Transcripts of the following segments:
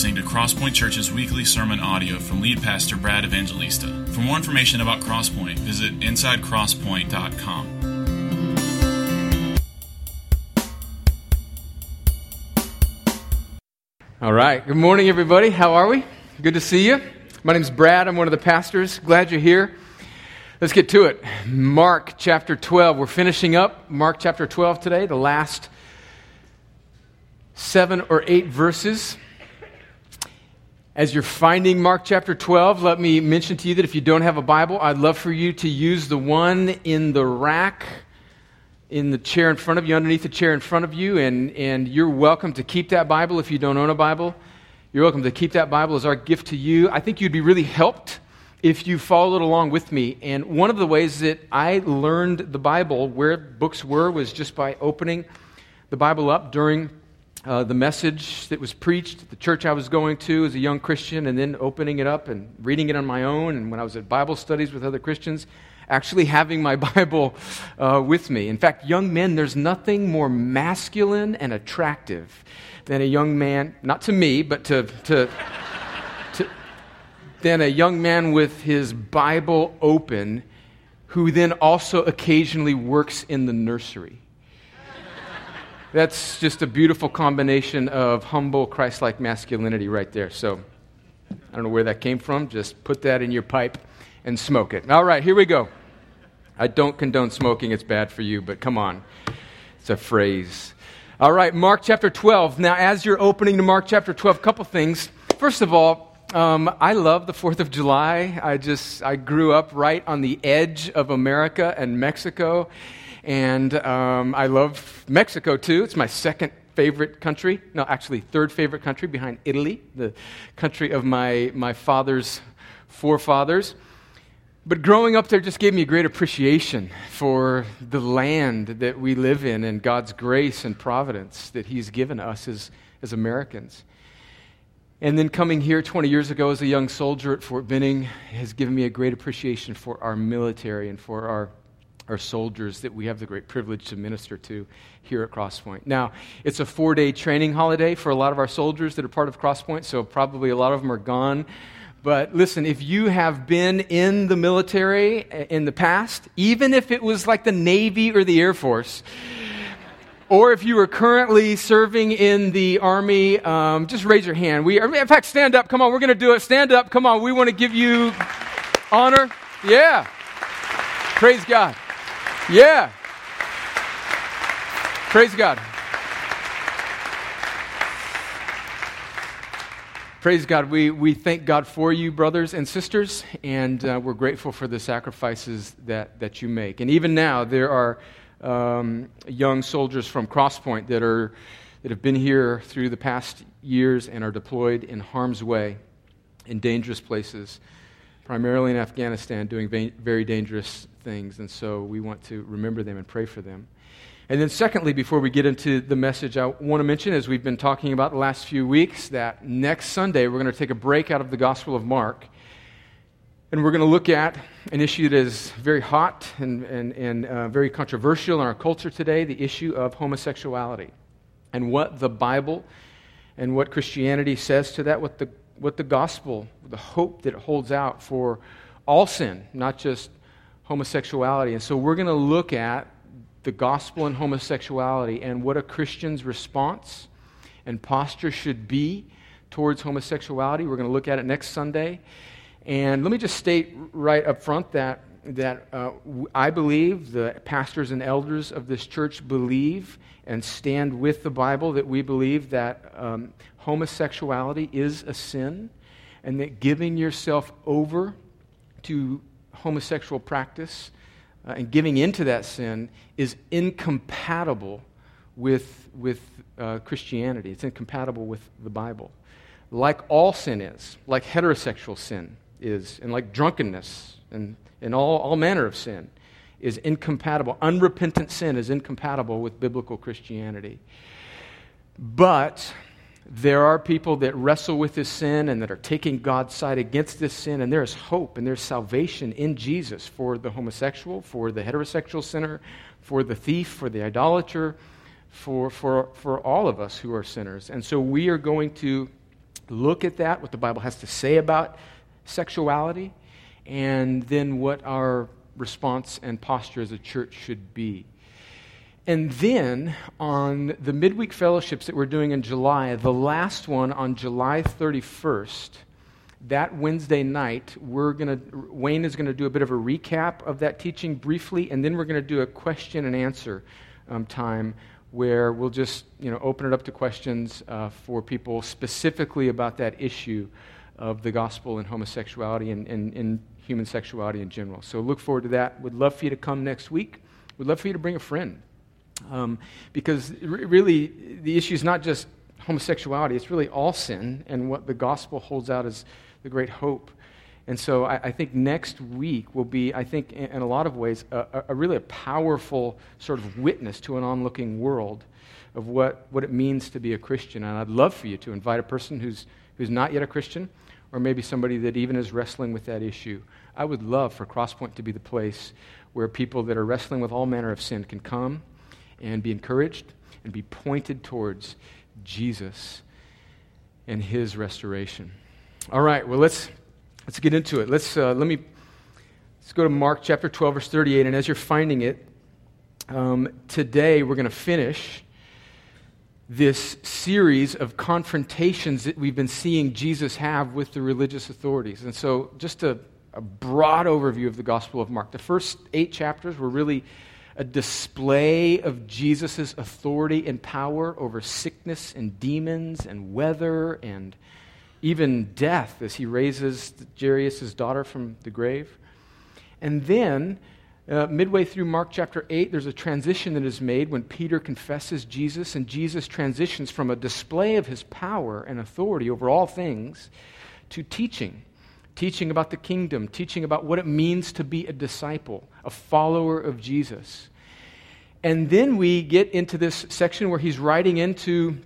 listening to Crosspoint Church's weekly sermon audio from lead pastor Brad Evangelista. For more information about Crosspoint, visit insidecrosspoint.com. All right. Good morning, everybody. How are we? Good to see you. My name's Brad. I'm one of the pastors. Glad you're here. Let's get to it. Mark chapter 12. We're finishing up Mark chapter 12 today, the last seven or eight verses. As you're finding Mark chapter 12, let me mention to you that if you don't have a Bible, I'd love for you to use the one in the rack in the chair in front of you, underneath the chair in front of you, and, and you're welcome to keep that Bible if you don't own a Bible. You're welcome to keep that Bible as our gift to you. I think you'd be really helped if you followed along with me. And one of the ways that I learned the Bible, where books were, was just by opening the Bible up during uh, the message that was preached at the church I was going to as a young Christian, and then opening it up and reading it on my own. And when I was at Bible studies with other Christians, actually having my Bible uh, with me. In fact, young men, there's nothing more masculine and attractive than a young man, not to me, but to, to, to than a young man with his Bible open who then also occasionally works in the nursery. That's just a beautiful combination of humble, Christ like masculinity right there. So I don't know where that came from. Just put that in your pipe and smoke it. All right, here we go. I don't condone smoking, it's bad for you, but come on. It's a phrase. All right, Mark chapter 12. Now, as you're opening to Mark chapter 12, a couple things. First of all, um, I love the 4th of July. I just, I grew up right on the edge of America and Mexico. And um, I love Mexico too. It's my second favorite country. No, actually, third favorite country behind Italy, the country of my, my father's forefathers. But growing up there just gave me a great appreciation for the land that we live in and God's grace and providence that He's given us as, as Americans. And then coming here 20 years ago as a young soldier at Fort Benning has given me a great appreciation for our military and for our our soldiers that we have the great privilege to minister to here at Crosspoint. Now, it's a four day training holiday for a lot of our soldiers that are part of Crosspoint, so probably a lot of them are gone. But listen, if you have been in the military in the past, even if it was like the Navy or the Air Force, or if you are currently serving in the Army, um, just raise your hand. We, in fact, stand up. Come on, we're going to do it. Stand up. Come on, we want to give you honor. Yeah. Praise God. Yeah. Praise God. Praise God. We, we thank God for you, brothers and sisters, and uh, we're grateful for the sacrifices that, that you make. And even now, there are um, young soldiers from Crosspoint that, are, that have been here through the past years and are deployed in harm's way in dangerous places, primarily in Afghanistan, doing very dangerous things. And so we want to remember them and pray for them. And then, secondly, before we get into the message, I want to mention, as we've been talking about the last few weeks, that next Sunday we're going to take a break out of the Gospel of Mark. And we're going to look at an issue that is very hot and, and, and uh, very controversial in our culture today the issue of homosexuality. And what the Bible and what Christianity says to that, what the, what the gospel, the hope that it holds out for all sin, not just homosexuality. And so we're going to look at the gospel and homosexuality and what a Christian's response and posture should be towards homosexuality. We're going to look at it next Sunday. And let me just state right up front that, that uh, I believe, the pastors and elders of this church believe and stand with the Bible that we believe that um, homosexuality is a sin and that giving yourself over to homosexual practice uh, and giving into that sin is incompatible with, with uh, Christianity. It's incompatible with the Bible. Like all sin is, like heterosexual sin is, and like drunkenness and, and all, all manner of sin is incompatible. Unrepentant sin is incompatible with biblical Christianity. But there are people that wrestle with this sin and that are taking God's side against this sin, and there is hope and there's salvation in Jesus for the homosexual, for the heterosexual sinner, for the thief, for the idolater, for, for, for all of us who are sinners. And so we are going to look at that, what the Bible has to say about sexuality, and then what our response and posture as a church should be. And then on the midweek fellowships that we're doing in July, the last one on July 31st, that Wednesday night, we're going to Wayne is going to do a bit of a recap of that teaching briefly, and then we're going to do a question and answer um, time where we'll just you know open it up to questions uh, for people specifically about that issue of the gospel and homosexuality and, and, and human sexuality in general. So look forward to that. Would love for you to come next week. Would love for you to bring a friend. Um, because r- really, the issue is not just homosexuality, it's really all sin and what the gospel holds out as the great hope. And so I, I think next week will be, I think, in, in a lot of ways, a, a, a, really a powerful sort of witness to an onlooking world of what, what it means to be a Christian. And I'd love for you to invite a person who's, who's not yet a Christian, or maybe somebody that even is wrestling with that issue. I would love for Crosspoint to be the place where people that are wrestling with all manner of sin can come and be encouraged and be pointed towards Jesus and his restoration. All right, well, let's, let's get into it. Let's, uh, let me, let's go to Mark chapter 12, verse 38. And as you're finding it, um, today we're going to finish this series of confrontations that we've been seeing Jesus have with the religious authorities. And so, just a, a broad overview of the Gospel of Mark. The first eight chapters were really a display of Jesus' authority and power over sickness and demons and weather and even death as he raises Jairus' daughter from the grave. And then, uh, midway through Mark chapter 8, there's a transition that is made when Peter confesses Jesus, and Jesus transitions from a display of his power and authority over all things to teaching. Teaching about the kingdom, teaching about what it means to be a disciple, a follower of Jesus. And then we get into this section where he's riding into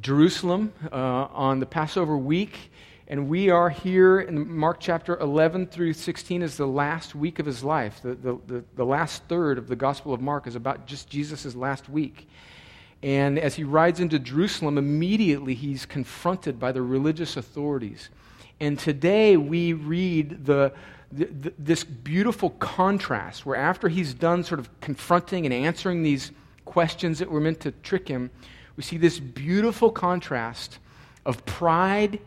Jerusalem uh, on the Passover week. And we are here in Mark chapter 11 through 16 is the last week of his life. The, the, the, the last third of the Gospel of Mark is about just Jesus' last week. And as he rides into Jerusalem, immediately he's confronted by the religious authorities. And today we read the, this beautiful contrast where after he's done sort of confronting and answering these questions that were meant to trick him, we see this beautiful contrast of pride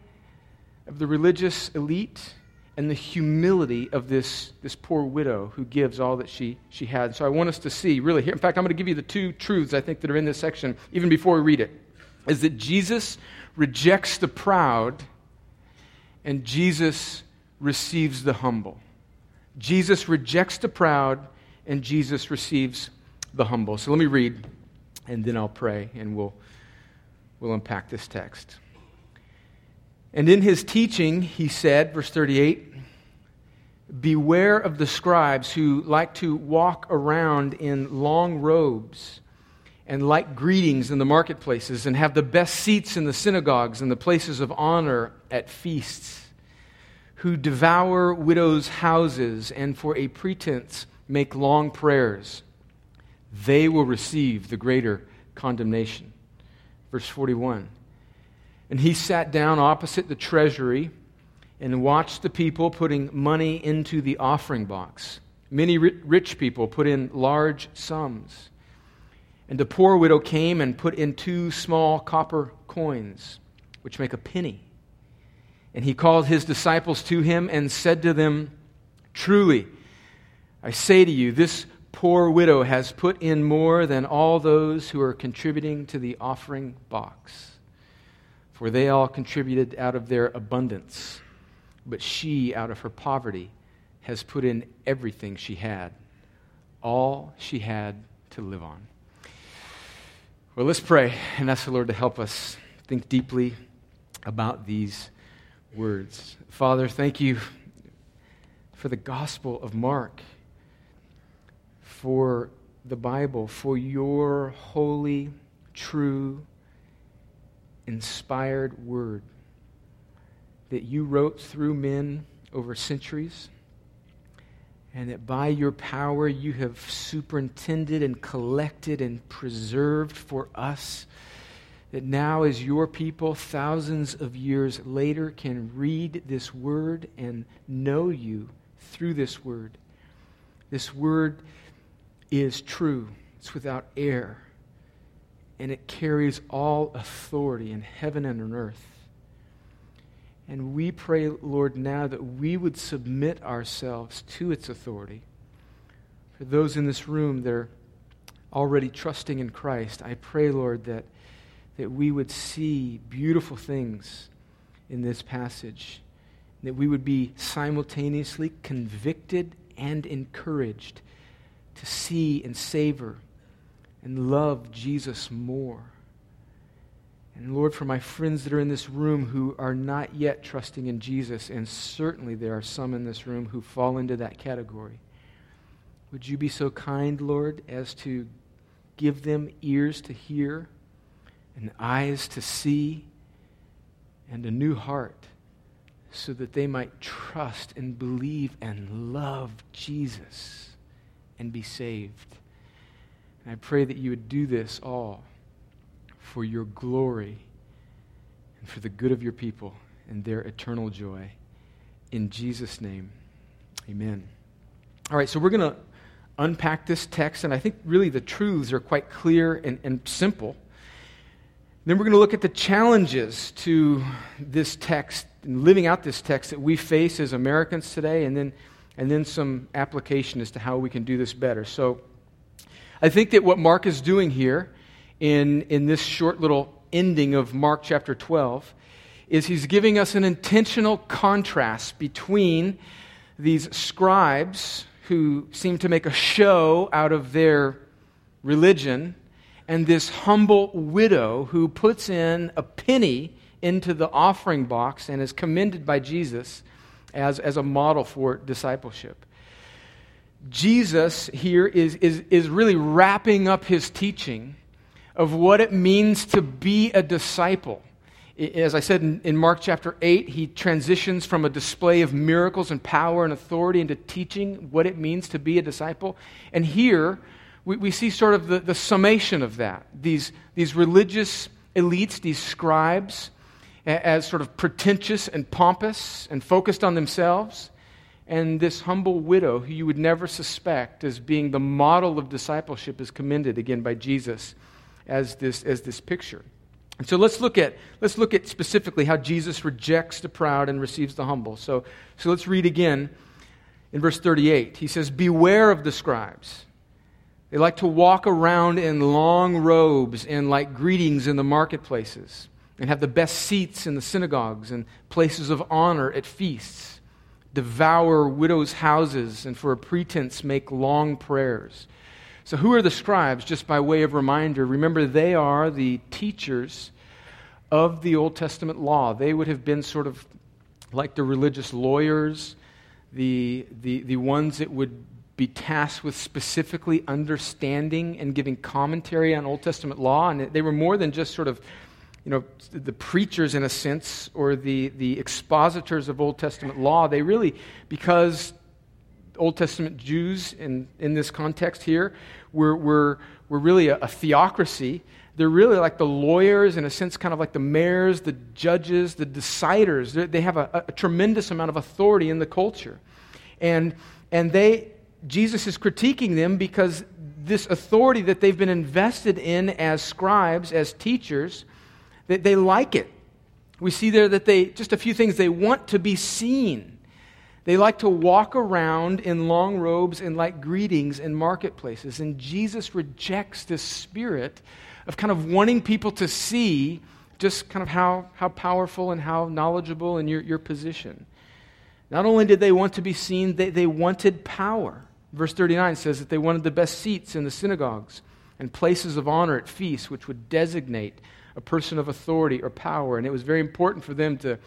of the religious elite and the humility of this, this poor widow who gives all that she, she had. So I want us to see, really, here. In fact, I'm going to give you the two truths I think that are in this section, even before we read it. Is that Jesus rejects the proud and Jesus receives the humble. Jesus rejects the proud, and Jesus receives the humble. So let me read, and then I'll pray, and we'll, we'll unpack this text. And in his teaching, he said, verse 38, Beware of the scribes who like to walk around in long robes and like greetings in the marketplaces and have the best seats in the synagogues and the places of honor at feasts who devour widows' houses and for a pretense make long prayers, they will receive the greater condemnation. Verse 41. And he sat down opposite the treasury and watched the people putting money into the offering box. Many rich people put in large sums. And the poor widow came and put in two small copper coins, which make a penny. And he called his disciples to him and said to them, Truly, I say to you, this poor widow has put in more than all those who are contributing to the offering box. For they all contributed out of their abundance, but she, out of her poverty, has put in everything she had, all she had to live on. Well, let's pray and ask the Lord to help us think deeply about these words. Father, thank you for the Gospel of Mark, for the Bible, for your holy, true, inspired word that you wrote through men over centuries, and that by your power you have superintended and collected and preserved for us that now, as your people, thousands of years later, can read this word and know you through this word. This word is true, it's without error, and it carries all authority in heaven and on earth. And we pray, Lord, now that we would submit ourselves to its authority. For those in this room that are already trusting in Christ, I pray, Lord, that, that we would see beautiful things in this passage, that we would be simultaneously convicted and encouraged to see and savor and love Jesus more. And Lord, for my friends that are in this room who are not yet trusting in Jesus, and certainly there are some in this room who fall into that category, would you be so kind, Lord, as to give them ears to hear and eyes to see and a new heart so that they might trust and believe and love Jesus and be saved? And I pray that you would do this all for your glory and for the good of your people and their eternal joy. In Jesus' name, amen. All right, so we're going to unpack this text, and I think really the truths are quite clear and, and simple. Then we're going to look at the challenges to this text and living out this text that we face as Americans today, and then, and then some application as to how we can do this better. So I think that what Mark is doing here in, in this short little ending of Mark chapter 12 is he's giving us an intentional contrast between these scribes who seem to make a show out of their religion and this humble widow who puts in a penny into the offering box and is commended by Jesus as, as a model for discipleship. Jesus here is, is, is really wrapping up his teaching of what it means to be a disciple. As I said in, in, Mark chapter 8, he transitions from a display of miracles and power and authority into teaching what it means to be a disciple. And here, we, we see sort of the, the summation of that. These, these religious elites, these scribes, as sort of pretentious and pompous and focused on themselves, and this humble widow who you would never suspect as being the model of discipleship is commended again by Jesus as this, as this picture. And so let's look at let's look at specifically how Jesus rejects the proud and receives the humble. So, so let's read again in verse 38. He says, Beware of the scribes. They like to walk around in long robes and like greetings in the marketplaces, and have the best seats in the synagogues and places of honor at feasts, devour widows' houses, and for a pretense make long prayers. So, who are the scribes? Just by way of reminder, remember they are the teachers of the Old Testament law. They would have been sort of like the religious lawyers, the, the, the ones that would be tasked with specifically understanding and giving commentary on Old Testament law. And they were more than just sort of, you know, the preachers in a sense or the, the expositors of Old Testament law. They really, because Old Testament Jews in, in this context here were, were, were really a, a theocracy. They're really like the lawyers, in a sense, kind of like the mayors, the judges, the deciders. They're, they have a, a tremendous amount of authority in the culture. And, and they, Jesus is critiquing them because this authority that they've been invested in as scribes, as teachers, they, they like it. We see there that they, just a few things, they want to be seen. They like to walk around in long robes and like greetings in marketplaces. And Jesus rejects this spirit of kind of wanting people to see just kind of how, how powerful and how knowledgeable in your, your position. Not only did they want to be seen, they, they wanted power. Verse 39 says that they wanted the best seats in the synagogues and places of honor at feasts, which would designate a person of authority or power. And it was very important for them to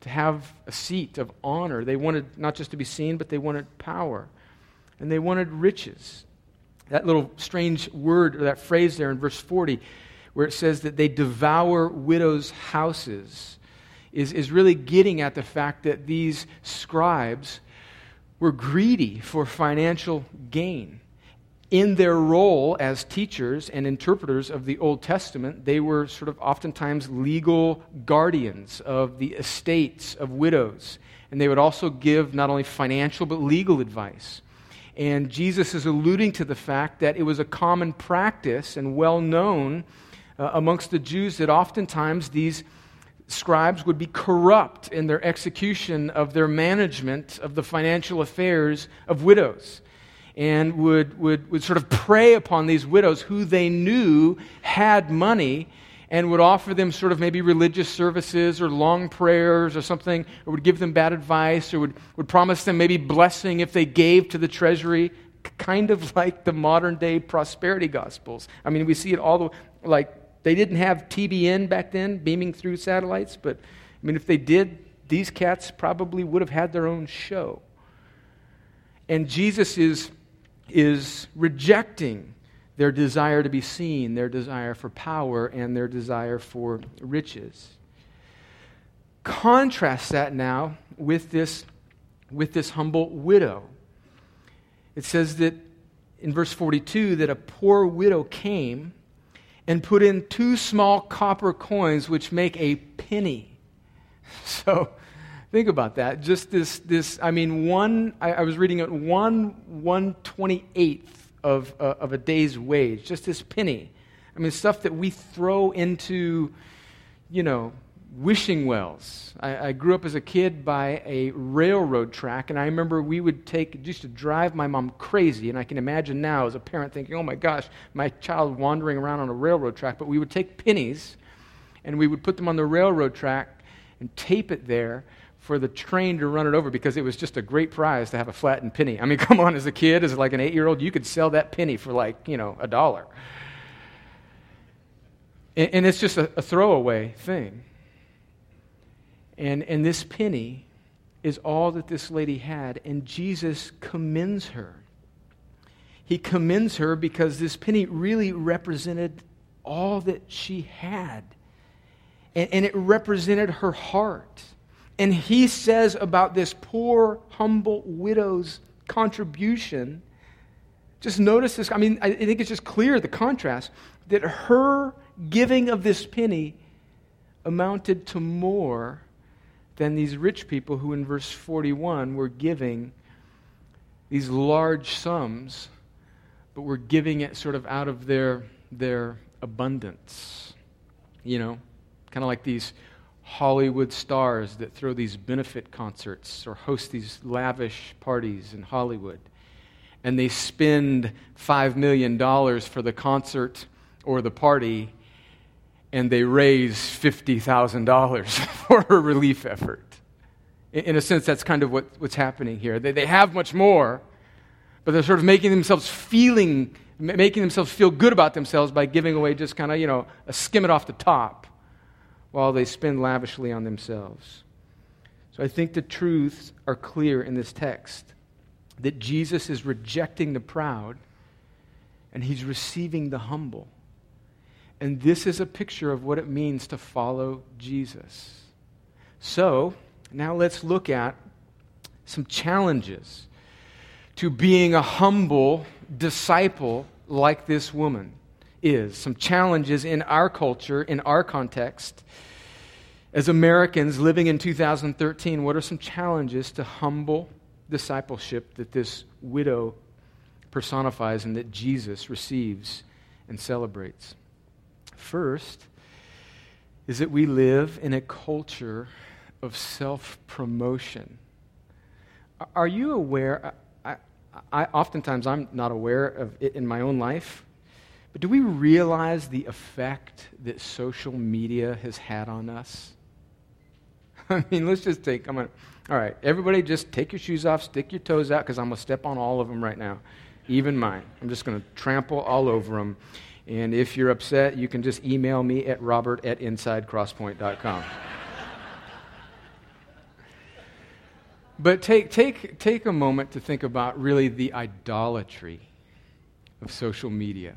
to have a seat of honor. They wanted not just to be seen, but they wanted power. And they wanted riches. That little strange word, or that phrase there in verse 40, where it says that they devour widows' houses, is, is really getting at the fact that these scribes were greedy for financial gain. In their role as teachers and interpreters of the Old Testament, they were sort of oftentimes legal guardians of the estates of widows. And they would also give not only financial but legal advice. And Jesus is alluding to the fact that it was a common practice and well known uh, amongst the Jews that oftentimes these scribes would be corrupt in their execution of their management of the financial affairs of widows and would, would, would sort of prey upon these widows who they knew had money and would offer them sort of maybe religious services or long prayers or something, or would give them bad advice, or would, would promise them maybe blessing if they gave to the treasury, kind of like the modern day prosperity gospels. I mean, we see it all the like they didn't have TBN back then, beaming through satellites, but I mean, if they did, these cats probably would have had their own show. And Jesus is is rejecting their desire to be seen, their desire for power, and their desire for riches. Contrast that now with this, with this humble widow. It says that in verse 42 that a poor widow came and put in two small copper coins, which make a penny. So Think about that. Just this, this I mean, one, I, I was reading it, one 128th of, uh, of a day's wage, just this penny. I mean, stuff that we throw into, you know, wishing wells. I, I, grew up as a kid by a railroad track, and I remember we would take, used to drive my mom crazy, and I can imagine now as a parent thinking, oh my gosh, my child wandering around on a railroad track. But we would take pennies, and we would put them on the railroad track and tape it there for the train to run it over because it was just a great prize to have a flattened penny. I mean, come on, as a kid, as like an eight year old, you could sell that penny for like, you know, a dollar. And, and it's just a, a throwaway thing. And, and this penny is all that this lady had, and Jesus commends her. He commends her because this penny really represented all that she had, and, and it represented her heart. And he says about this poor, humble widow's contribution, just notice this. I mean, I think it's just clear the contrast that her giving of this penny amounted to more than these rich people who, in verse 41, were giving these large sums, but were giving it sort of out of their, their abundance. You know, kind of like these Hollywood stars that throw these benefit concerts or host these lavish parties in Hollywood. And they spend $5 million for the concert or the party, and they raise $50,000 for a relief effort. In a sense, that's kind of what, what's happening here. They, they have much more, but they're sort of making themselves feeling, making themselves feel good about themselves by giving away just kind of, you know, a skim it off the top while they spend lavishly on themselves. So I think the truths are clear in this text that Jesus is rejecting the proud and he's receiving the humble. And this is a picture of what it means to follow Jesus. So, now let's look at some challenges to being a humble disciple like this woman is, some challenges in our culture, in our context. As Americans living in 2013, what are some challenges to humble discipleship that this widow personifies and that Jesus receives and celebrates? First, is that we live in a culture of self promotion. Are you aware? I, I, oftentimes, I'm not aware of it in my own life. But do we realize the effect that social media has had on us? I mean, let's just take, I'm going to, all right, everybody just take your shoes off, stick your toes out, because I'm going to step on all of them right now, even mine. I'm just going to trample all over them. And if you're upset, you can just email me at robert at insidecrosspoint.com. but take, take, take a moment to think about really the idolatry of social media.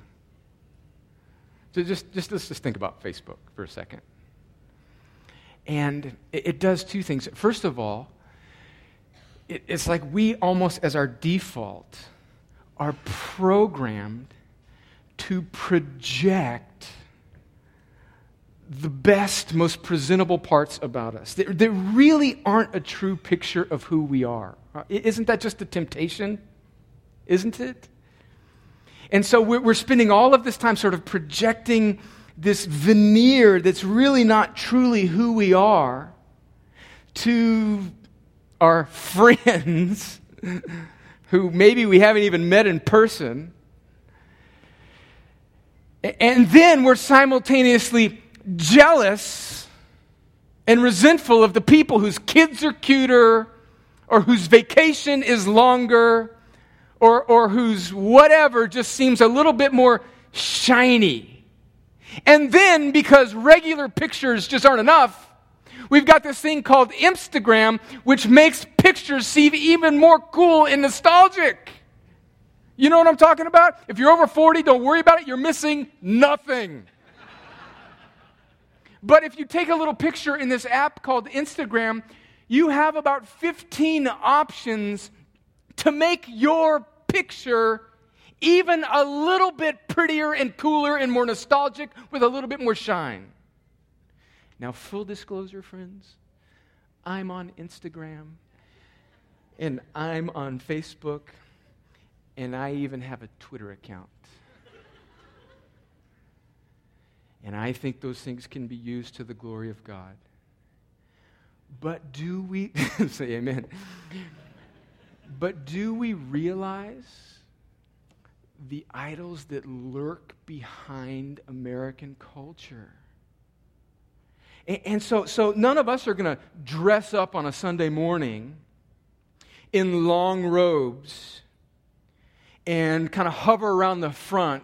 So just, just let's just think about Facebook for a second. And it, it does two things. First of all, it, it's like we almost, as our default, are programmed to project the best, most presentable parts about us. They, they really aren't a true picture of who we are. Uh, isn't that just a temptation? Isn't it? And so we're, spending all of this time sort of projecting this veneer that's really not truly who we are to our friends who maybe we haven't even met in person. And then we're simultaneously jealous and resentful of the people whose kids are cuter or whose vacation is longer or, or whose whatever just seems a little bit more shiny. And then, because regular pictures just aren't enough, we've got this thing called Instagram, which makes pictures seem even more cool and nostalgic. You know what I'm talking about? If you're over 40, don't worry about it. You're missing nothing. But if you take a little picture in this app called Instagram, you have about 15 options to make your picture even a little bit prettier and cooler and more nostalgic with a little bit more shine. Now, full disclosure, friends, I'm on Instagram and I'm on Facebook and I even have a Twitter account. And I think those things can be used to the glory of God. But do we, say amen, but do we realize the idols that lurk behind American culture? And, so, so none of us are going to dress up on a Sunday morning in long robes and kind of hover around the front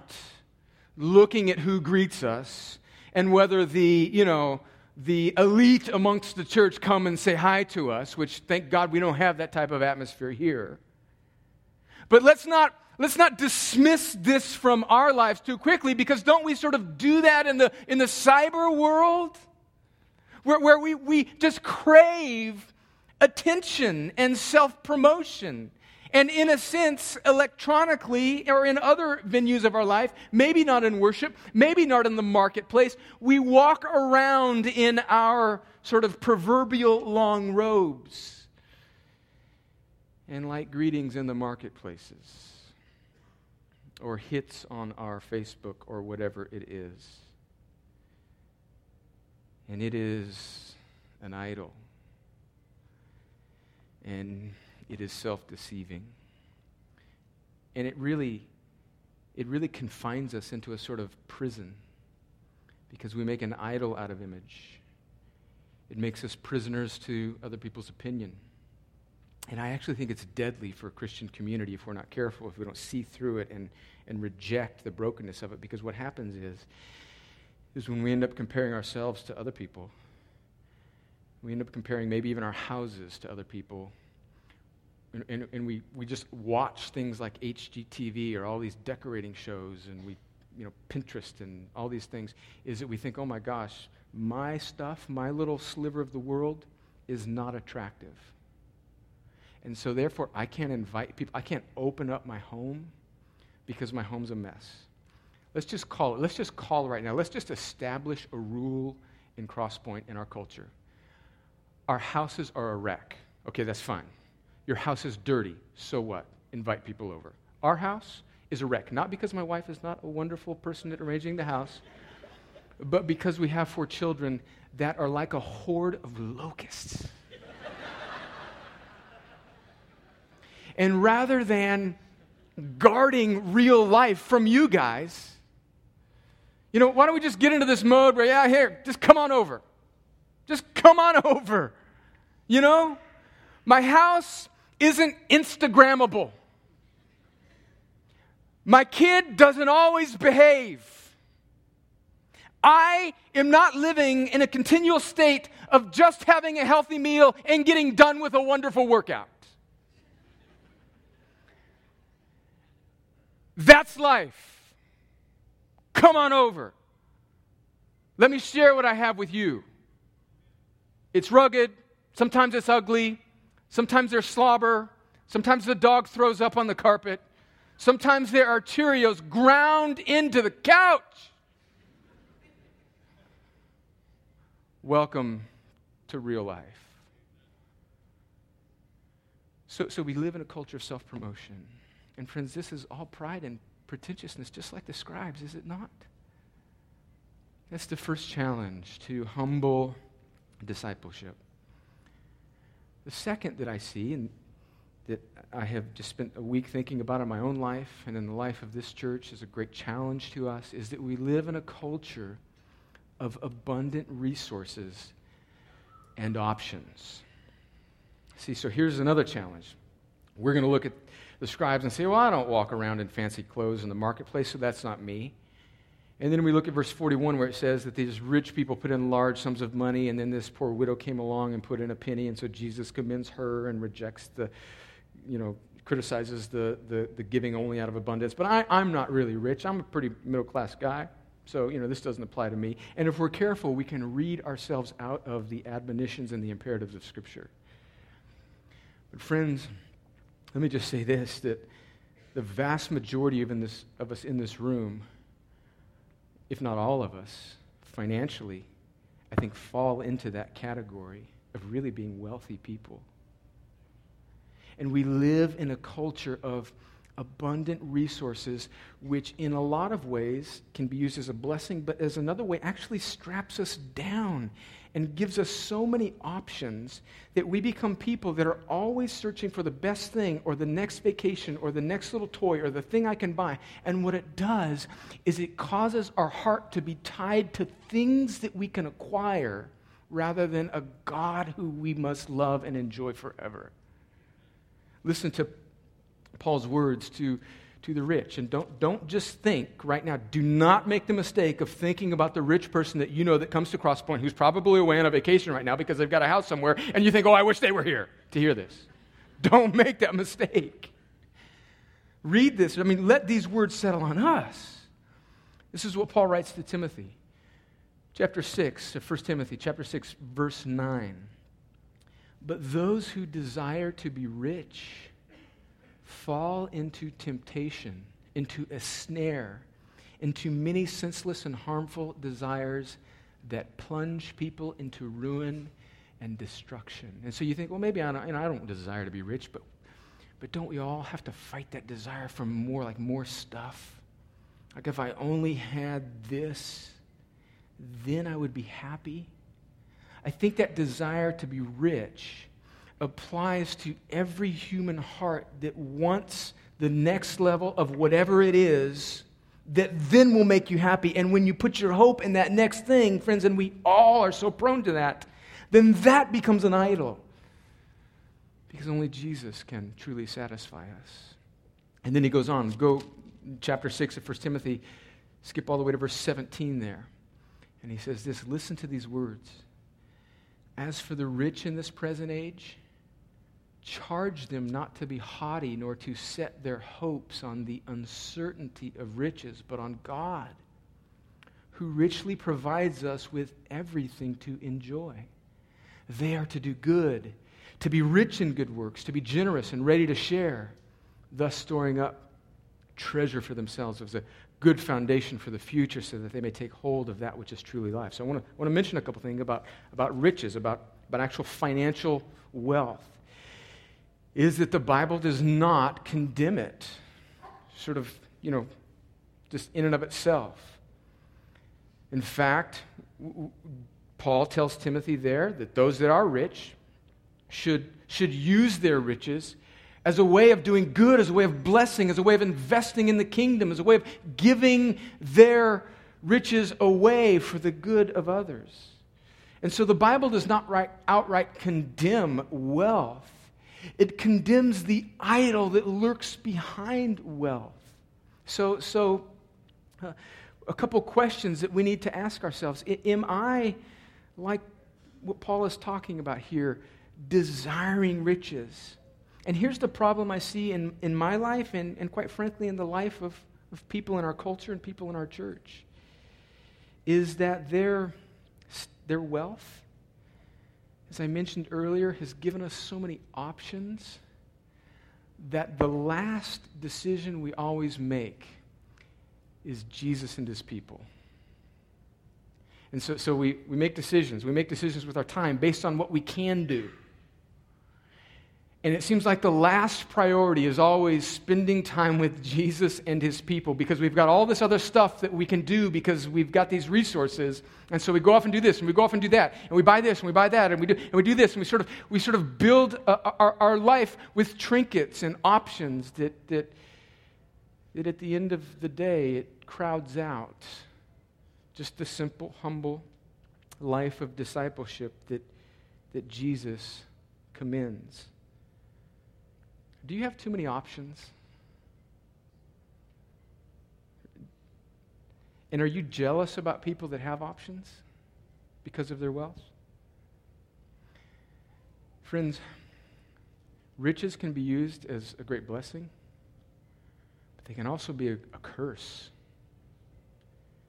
looking at who greets us and whether the, you know, the elite amongst the church come and say hi to us, which thank God we don't have that type of atmosphere here. But let's not let's not dismiss this from our lives too quickly because don't we sort of do that in the in the cyber world? Where, where we, we just crave attention and self-promotion and in a sense, electronically or in other venues of our life, maybe not in worship, maybe not in the marketplace, we walk around in our sort of proverbial long robes and like greetings in the marketplaces or hits on our Facebook or whatever it is. And it is an idol. And it is self-deceiving. And it really it really confines us into a sort of prison because we make an idol out of image. It makes us prisoners to other people's opinion. And I actually think it's deadly for a Christian community if we're not careful, if we don't see through it and, and reject the brokenness of it. Because what happens is, is when we end up comparing ourselves to other people, we end up comparing maybe even our houses to other people and, and, and, we, we just watch things like HGTV or all these decorating shows and we, you know, Pinterest and all these things, is that we think, oh my gosh, my stuff, my little sliver of the world is not attractive. And so therefore, I can't invite people, I can't open up my home because my home's a mess. Let's just call it, let's just call it right now. Let's just establish a rule in Crosspoint in our culture. Our houses are a wreck. Okay, that's fine. Your house is dirty. So what? Invite people over. Our house is a wreck. Not because my wife is not a wonderful person at arranging the house, but because we have four children that are like a horde of locusts. and rather than guarding real life from you guys, you know, why don't we just get into this mode where, yeah, here, just come on over. Just come on over. You know? My house isn't Instagrammable. My kid doesn't always behave. I am not living in a continual state of just having a healthy meal and getting done with a wonderful workout. That's life. Come on over. Let me share what I have with you. It's rugged, sometimes it's ugly, Sometimes there's slobber. Sometimes the dog throws up on the carpet. Sometimes there are Cheerios ground into the couch. Welcome to real life. So, so we live in a culture of self promotion. And friends, this is all pride and pretentiousness, just like the scribes, is it not? That's the first challenge to humble discipleship. The second that I see, and that I have just spent a week thinking about in my own life and in the life of this church is a great challenge to us, is that we live in a culture of abundant resources and options. See, so here's another challenge. We're going to look at the scribes and say, well, I don't walk around in fancy clothes in the marketplace, so that's not me. And then we look at verse 41 where it says that these rich people put in large sums of money, and then this poor widow came along and put in a penny, and so Jesus commends her and rejects the, you know, criticizes the, the, the giving only out of abundance. But I, I'm not really rich. I'm a pretty middle class guy. So, you know, this doesn't apply to me. And if we're careful, we can read ourselves out of the admonitions and the imperatives of Scripture. But, friends, let me just say this that the vast majority of, in this, of us in this room if not all of us, financially, I think fall into that category of really being wealthy people. And we live in a culture of abundant resources, which in a lot of ways can be used as a blessing, but as another way actually straps us down and gives us so many options that we become people that are always searching for the best thing or the next vacation or the next little toy or the thing I can buy. And what it does is it causes our heart to be tied to things that we can acquire rather than a God who we must love and enjoy forever. Listen to Paul's words to to the rich. And don't, don't just think right now, do not make the mistake of thinking about the rich person that you know that comes to Crosspoint who's probably away on a vacation right now because they've got a house somewhere, and you think, oh, I wish they were here to hear this. Don't make that mistake. Read this. I mean, let these words settle on us. This is what Paul writes to Timothy. Chapter 6 uh, of 1 Timothy, chapter 6, verse 9. But those who desire to be rich, fall into temptation, into a snare, into many senseless and harmful desires that plunge people into ruin and destruction. And so you think, well, maybe I don't, you know, I don't desire to be rich, but, but don't we all have to fight that desire for more, like more stuff? Like if I only had this, then I would be happy. I think that desire to be rich applies to every human heart that wants the next level of whatever it is that then will make you happy. And when you put your hope in that next thing, friends, and we all are so prone to that, then that becomes an idol. Because only Jesus can truly satisfy us. And then he goes on, go chapter 6 of 1 Timothy, skip all the way to verse 17 there. And he says this listen to these words. As for the rich in this present age, charge them not to be haughty nor to set their hopes on the uncertainty of riches, but on God, who richly provides us with everything to enjoy. They are to do good, to be rich in good works, to be generous and ready to share, thus storing up treasure for themselves as a good foundation for the future so that they may take hold of that which is truly life. So I want to, want to mention a couple things about, about riches, about, about actual financial wealth is that the Bible does not condemn it, sort of, you know, just in and of itself. In fact, Paul tells Timothy there that those that are rich should, should use their riches as a way of doing good, as a way of blessing, as a way of investing in the kingdom, as a way of giving their riches away for the good of others. And so the Bible does not outright condemn wealth. It condemns the idol that lurks behind wealth. So, so uh, a couple questions that we need to ask ourselves Am I, like what Paul is talking about here, desiring riches? And here's the problem I see in, in my life and, and quite frankly in the life of, of people in our culture and people in our church is that their, their wealth as I mentioned earlier, has given us so many options, that the last decision we always make is Jesus and his people. And so, so we, we make decisions. We make decisions with our time based on what we can do. And it seems like the last priority is always spending time with Jesus and his people because we've got all this other stuff that we can do because we've got these resources. And so we go off and do this and we go off and do that. And we buy this and we buy that and we do, and we do this. And we sort of, we sort of build a, uh, our, our life with trinkets and options that, that, that at the end of the day it crowds out just the simple, humble life of discipleship that, that Jesus commends. Do you have too many options? And are you jealous about people that have options because of their wealth? Friends, riches can be used as a great blessing, but they can also be a, a curse.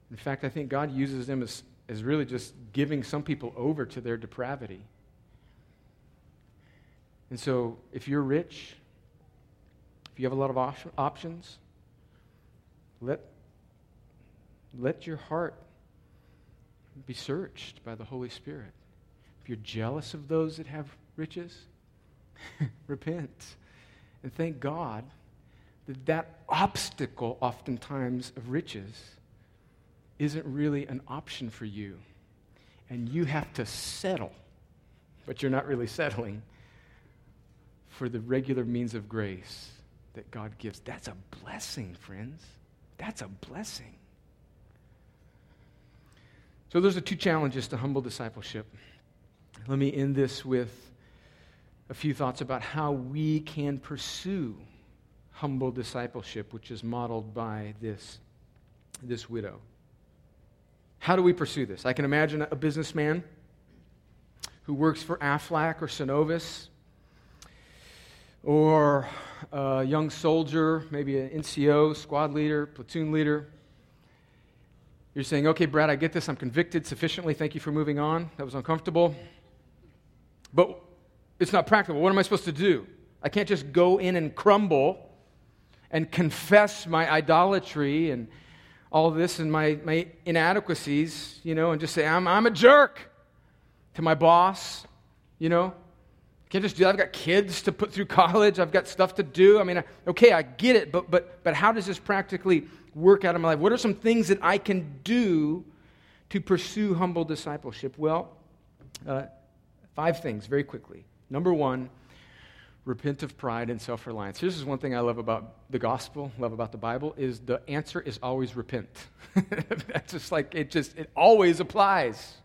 In fact, I think God uses them as, as really just giving some people over to their depravity. And so, if you're rich, if you have a lot of op- options, let, let your heart be searched by the Holy Spirit. If you're jealous of those that have riches, repent and thank God that that obstacle, oftentimes, of riches isn't really an option for you. And you have to settle, but you're not really settling for the regular means of grace that God gives. That's a blessing, friends. That's a blessing. So, those are two challenges to humble discipleship. Let me end this with a few thoughts about how we can pursue humble discipleship, which is modeled by this, this widow. How do we pursue this? I can imagine a businessman who works for Aflac or Synovus or a young soldier, maybe an NCO, squad leader, platoon leader. You're saying, okay, Brad, I get this. I'm convicted sufficiently. Thank you for moving on. That was uncomfortable. But it's not practical. What am I supposed to do? I can't just go in and crumble and confess my idolatry and all this and my, my inadequacies, you know, and just say, I'm, I'm a jerk to my boss, you know. Can't just do that. I've got kids to put through college. I've got stuff to do. I mean, okay, I get it, but, but, but how does this practically work out in my life? What are some things that I can do to pursue humble discipleship? Well, uh, five things very quickly. Number one, repent of pride and self-reliance. This is one thing I love about the gospel, love about the Bible, is the answer is always repent. That's just like, it just, it always applies.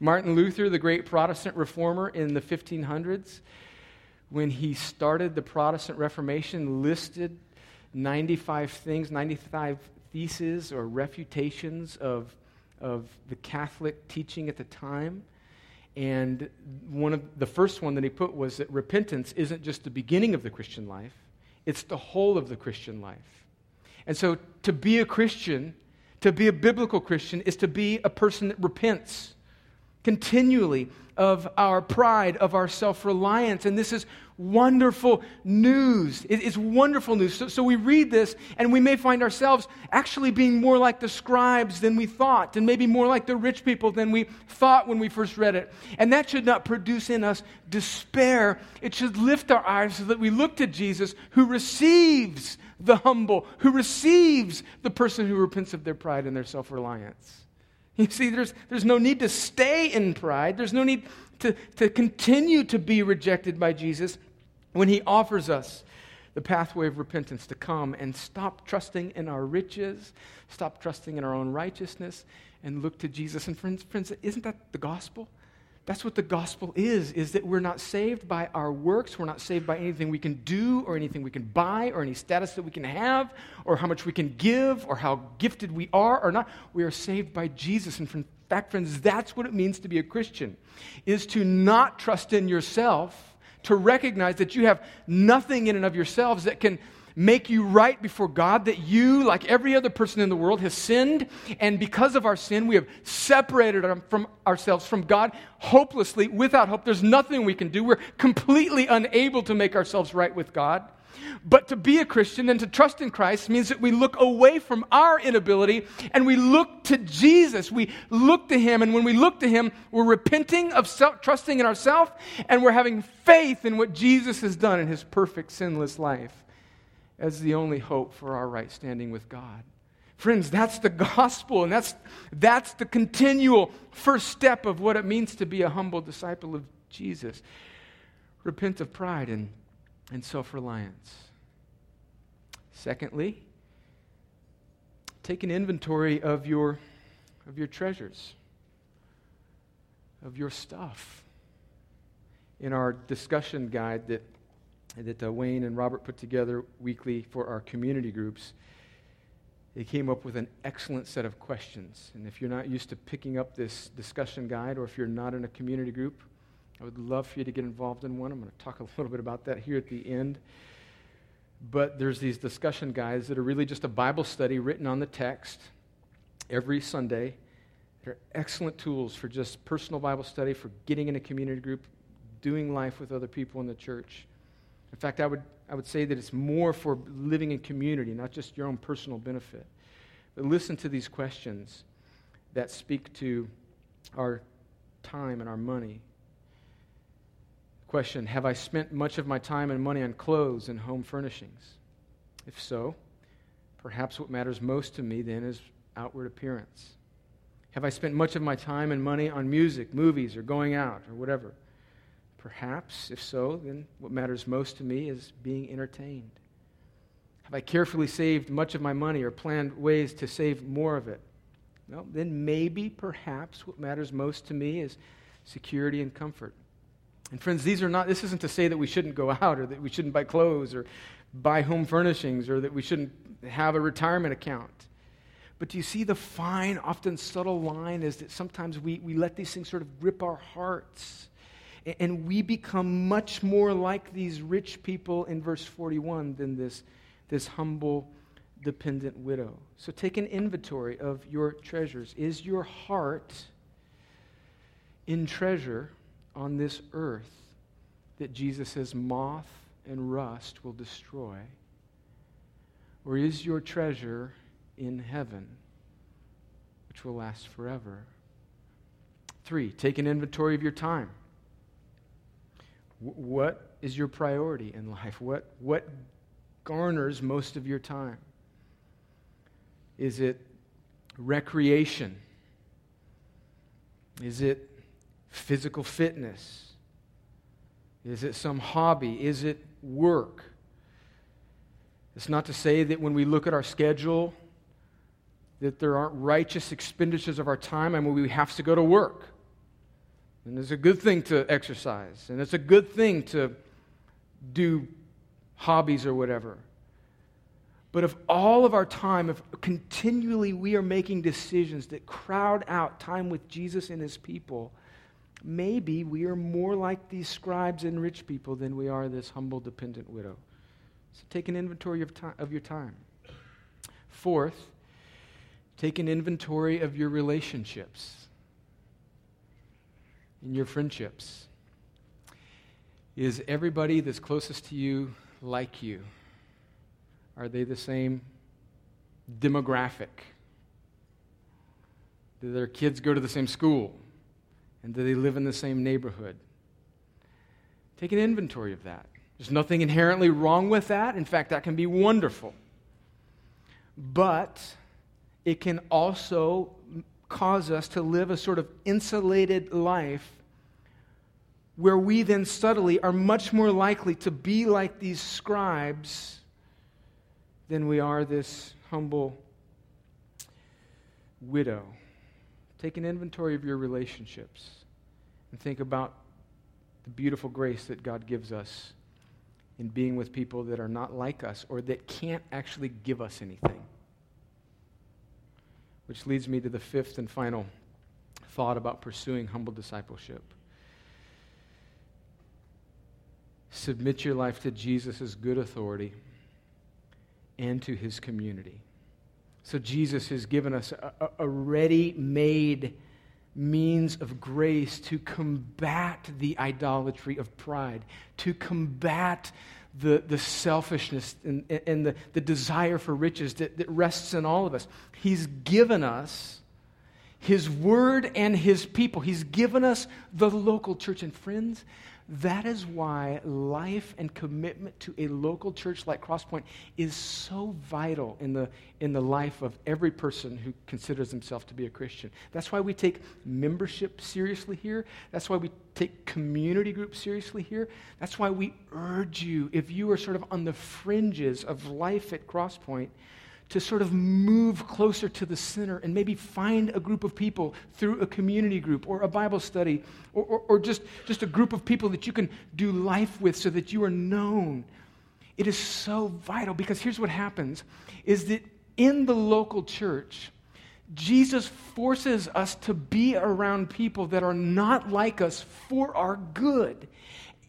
Martin Luther, the great Protestant reformer in the 1500s, when he started the Protestant Reformation, listed 95 things, 95 theses or refutations of, of the Catholic teaching at the time. And one of the first one that he put was that repentance isn't just the beginning of the Christian life, it's the whole of the Christian life. And so to be a Christian, to be a biblical Christian, is to be a person that repents continually of our pride, of our self reliance. And this is wonderful news. It's wonderful news. So, so, we read this and we may find ourselves actually being more like the scribes than we thought, and maybe more like the rich people than we thought when we first read it. And that should not produce in us despair. It should lift our eyes so that we look to Jesus who receives the humble, who receives the person who repents of their pride and their self reliance. You see, there's, there's no need to stay in pride. There's no need to, to continue to be rejected by Jesus when he offers us the pathway of repentance to come and stop trusting in our riches, stop trusting in our own righteousness, and look to Jesus. And friends, friends, isn't that the gospel? That's what the gospel is, is that we're not saved by our works. We're not saved by anything we can do or anything we can buy or any status that we can have or how much we can give or how gifted we are or not. We are saved by Jesus. And in fact, friends, that's what it means to be a Christian, is to not trust in yourself, to recognize that you have nothing in and of yourselves that can make you right before God, that you, like every other person in the world, has sinned, and because of our sin, we have separated from ourselves from God hopelessly, without hope. There's nothing we can do. We're completely unable to make ourselves right with God. But to be a Christian and to trust in Christ means that we look away from our inability and we look to Jesus. We look to Him, and when we look to Him, we're repenting of self, trusting in ourselves and we're having faith in what Jesus has done in His perfect, sinless life as the only hope for our right standing with God. Friends, that's the gospel, and that's, that's the continual first step of what it means to be a humble disciple of Jesus. Repent of pride and, and self reliance. Secondly, take an inventory of your, of your treasures, of your stuff. In our discussion guide that, that uh, Wayne and Robert put together weekly for our community groups, they came up with an excellent set of questions. And if you're not used to picking up this discussion guide, or if you're not in a community group, I would love for you to get involved in one. I'm going to talk a little bit about that here at the end. But there's these discussion guides that are really just a Bible study written on the text every Sunday. They're excellent tools for just personal Bible study, for getting in a community group, doing life with other people in the church. In fact, I would, I would say that it's more for living in community, not just your own personal benefit. But listen to these questions that speak to our time and our money. Question Have I spent much of my time and money on clothes and home furnishings? If so, perhaps what matters most to me then is outward appearance. Have I spent much of my time and money on music, movies, or going out, or whatever? Perhaps, if so, then what matters most to me is being entertained. Have I carefully saved much of my money or planned ways to save more of it? Well, then maybe, perhaps, what matters most to me is security and comfort. And friends, these are not, this isn't to say that we shouldn't go out or that we shouldn't buy clothes or buy home furnishings or that we shouldn't have a retirement account. But do you see the fine, often subtle line is that sometimes we, we let these things sort of grip our hearts and we become much more like these rich people in verse 41 than this, this humble, dependent widow. So take an inventory of your treasures. Is your heart in treasure on this earth that Jesus says moth and rust will destroy? Or is your treasure in heaven, which will last forever? Three, take an inventory of your time what is your priority in life? What, what garners most of your time? Is it recreation? Is it physical fitness? Is it some hobby? Is it work? It's not to say that when we look at our schedule that there aren't righteous expenditures of our time I mean, we have to go to work. And it's a good thing to exercise, and it's a good thing to do hobbies or whatever. But if all of our time, if continually we are making decisions that crowd out time with Jesus and his people, maybe we are more like these scribes and rich people than we are this humble, dependent widow. So take an inventory of, time, of your time. Fourth, take an inventory of your relationships in your friendships? Is everybody that's closest to you like you? Are they the same demographic? Do their kids go to the same school? And do they live in the same neighborhood? Take an inventory of that. There's nothing inherently wrong with that. In fact, that can be wonderful. But it can also cause us to live a sort of insulated life where we then subtly are much more likely to be like these scribes than we are this humble widow. Take an inventory of your relationships and think about the beautiful grace that God gives us in being with people that are not like us or that can't actually give us anything. Which leads me to the fifth and final thought about pursuing humble discipleship. Submit your life to Jesus' good authority and to his community. So, Jesus has given us a, a ready made means of grace to combat the idolatry of pride, to combat the, the selfishness and, and the, the desire for riches that, that rests in all of us. He's given us His word and His people. He's given us the local church. And friends, that is why life and commitment to a local church like Crosspoint is so vital in the, in the life of every person who considers himself to be a Christian. That's why we take membership seriously here. That's why we take community groups seriously here. That's why we urge you, if you are sort of on the fringes of life at Crosspoint, to sort of move closer to the center and maybe find a group of people through a community group or a Bible study or, or, or, just, just a group of people that you can do life with so that you are known. It is so vital because here's what happens is that in the local church, Jesus forces us to be around people that are not like us for our good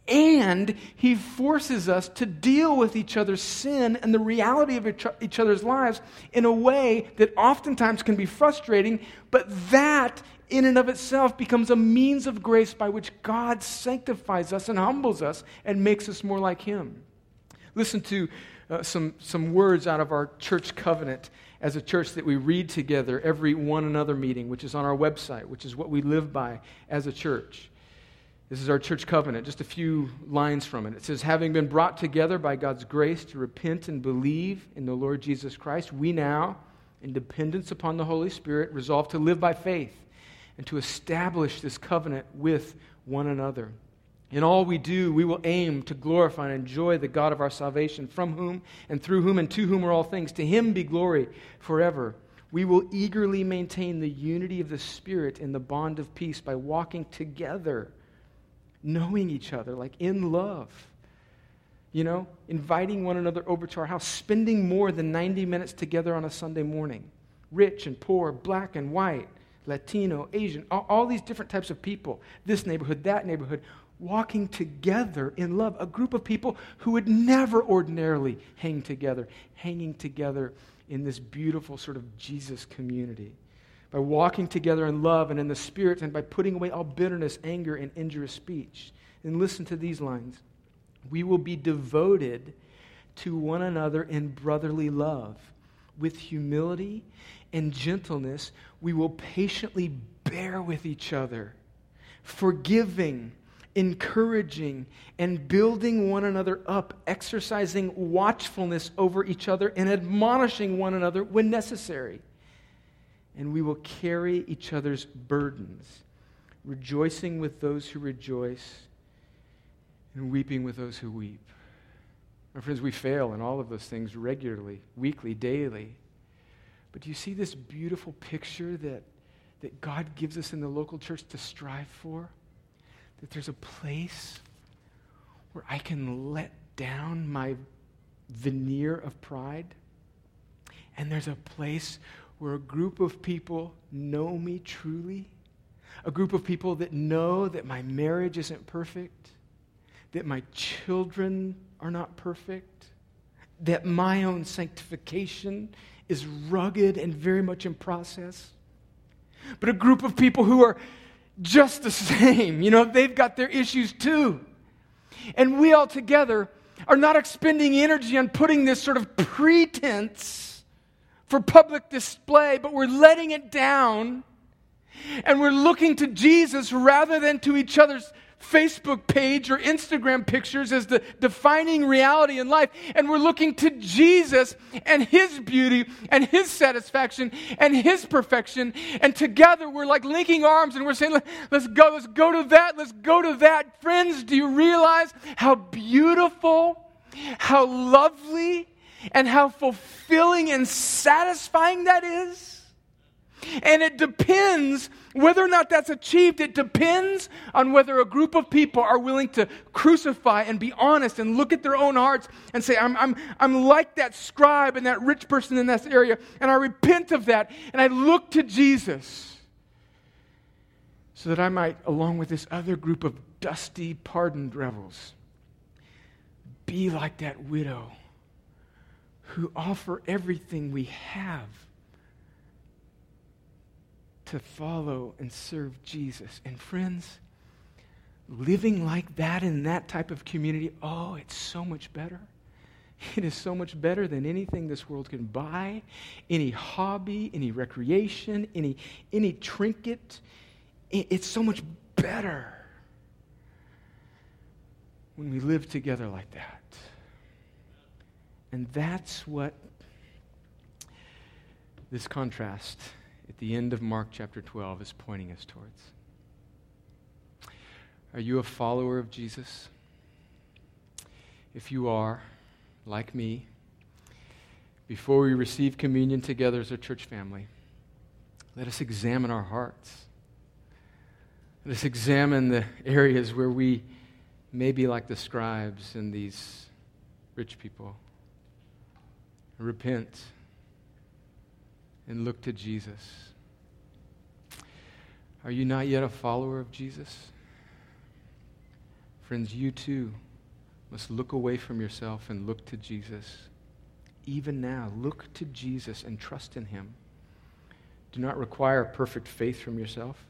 and he forces us to deal with each other's sin and the reality of each other's lives in a way that oftentimes can be frustrating, but that in and of itself becomes a means of grace by which God sanctifies us and humbles us and makes us more like him. Listen to uh, some, some words out of our church covenant as a church that we read together every one another meeting, which is on our website, which is what we live by as a church. This is our church covenant, just a few lines from it. It says, Having been brought together by God's grace to repent and believe in the Lord Jesus Christ, we now, in dependence upon the Holy Spirit, resolve to live by faith and to establish this covenant with one another. In all we do, we will aim to glorify and enjoy the God of our salvation, from whom and through whom and to whom are all things. To him be glory forever. We will eagerly maintain the unity of the Spirit in the bond of peace by walking together knowing each other, like in love. You know, inviting one another over to our house, spending more than 90 minutes together on a Sunday morning. Rich and poor, black and white, Latino, Asian, all, all these different types of people, this neighborhood, that neighborhood, walking together in love. A group of people who would never ordinarily hang together, hanging together in this beautiful sort of Jesus community by walking together in love and in the Spirit, and by putting away all bitterness, anger, and injurious speech. And listen to these lines We will be devoted to one another in brotherly love. With humility and gentleness, we will patiently bear with each other, forgiving, encouraging, and building one another up, exercising watchfulness over each other, and admonishing one another when necessary and we will carry each other's burdens, rejoicing with those who rejoice and weeping with those who weep. My friends, we fail in all of those things regularly, weekly, daily. But do you see this beautiful picture that, that God gives us in the local church to strive for? That there's a place where I can let down my veneer of pride, and there's a place where a group of people know me truly, a group of people that know that my marriage isn't perfect, that my children are not perfect, that my own sanctification is rugged and very much in process, but a group of people who are just the same. You know, they've got their issues too. And we all together are not expending energy on putting this sort of pretense for public display, but we're letting it down and we're looking to Jesus rather than to each other's Facebook page or Instagram pictures as the defining reality in life. And we're looking to Jesus and His beauty and His satisfaction and His perfection. And together we're like linking arms and we're saying, let's go, let's go to that, let's go to that. Friends, do you realize how beautiful, how lovely, and how fulfilling and satisfying that is. And it depends whether or not that's achieved. It depends on whether a group of people are willing to crucify and be honest and look at their own hearts and say, I'm, I'm, I'm like that scribe and that rich person in this area, and I repent of that, and I look to Jesus so that I might, along with this other group of dusty, pardoned rebels, be like that widow who offer everything we have to follow and serve Jesus. And friends, living like that in that type of community, oh, it's so much better. It is so much better than anything this world can buy, any hobby, any recreation, any, any trinket. It's so much better when we live together like that. And that's what this contrast at the end of Mark chapter 12 is pointing us towards. Are you a follower of Jesus? If you are, like me, before we receive communion together as a church family, let us examine our hearts. Let us examine the areas where we may be like the scribes and these rich people. Repent and look to Jesus. Are you not yet a follower of Jesus? Friends, you too must look away from yourself and look to Jesus. Even now, look to Jesus and trust in him. Do not require perfect faith from yourself.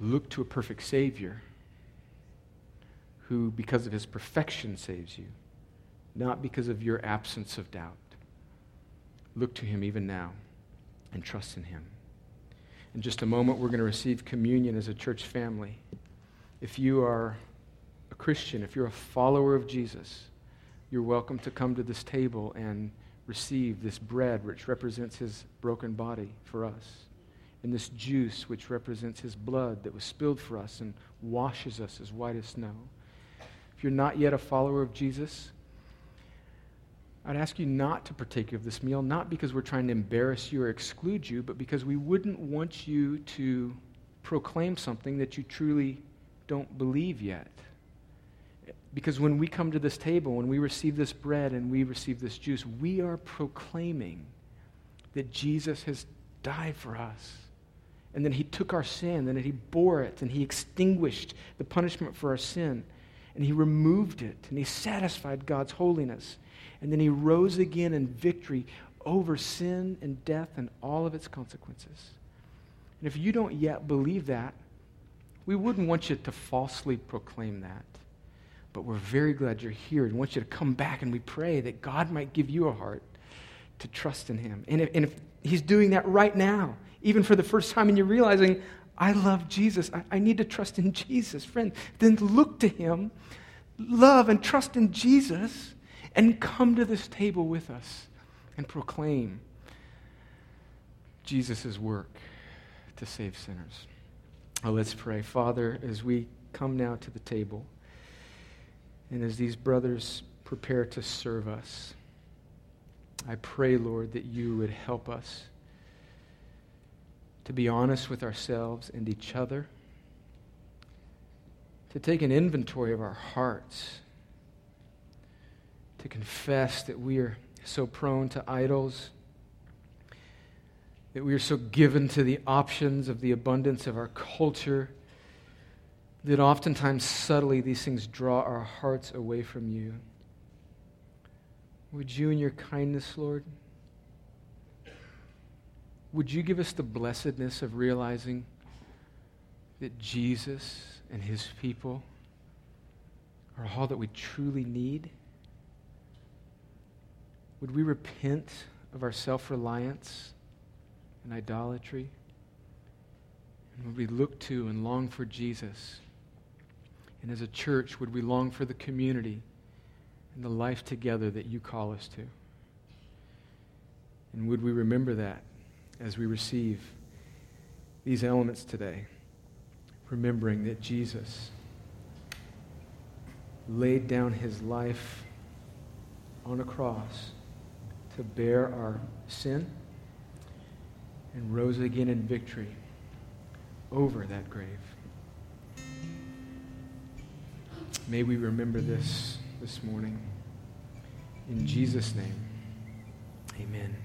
Look to a perfect Savior who, because of his perfection, saves you, not because of your absence of doubt. Look to him even now and trust in him. In just a moment, we're going to receive communion as a church family. If you are a Christian, if you're a follower of Jesus, you're welcome to come to this table and receive this bread, which represents his broken body for us, and this juice, which represents his blood that was spilled for us and washes us as white as snow. If you're not yet a follower of Jesus, I'd ask you not to partake of this meal, not because we're trying to embarrass you or exclude you, but because we wouldn't want you to proclaim something that you truly don't believe yet. Because when we come to this table, when we receive this bread and we receive this juice, we are proclaiming that Jesus has died for us. And then he took our sin, and then he bore it, and he extinguished the punishment for our sin, and he removed it, and he satisfied God's holiness. And then he rose again in victory over sin and death and all of its consequences. And if you don't yet believe that, we wouldn't want you to falsely proclaim that. But we're very glad you're here and want you to come back and we pray that God might give you a heart to trust in Him. And if, and if He's doing that right now, even for the first time, and you're realizing, I love Jesus, I, I need to trust in Jesus, friend, then look to Him, love and trust in Jesus, and come to this table with us and proclaim Jesus' work to save sinners. Oh, let's pray. Father, as we come now to the table, and as these brothers prepare to serve us, I pray, Lord, that you would help us to be honest with ourselves and each other, to take an inventory of our hearts, to confess that we are so prone to idols that we are so given to the options of the abundance of our culture that oftentimes subtly these things draw our hearts away from you. Would you, in your kindness, Lord, would you give us the blessedness of realizing that Jesus and his people are all that we truly need? Would we repent of our self reliance? and idolatry? And would we look to and long for Jesus? And as a church, would we long for the community and the life together that you call us to? And would we remember that as we receive these elements today? Remembering that Jesus laid down his life on a cross to bear our sin and rose again in victory over that grave. May we remember this this morning. In Jesus' name, amen.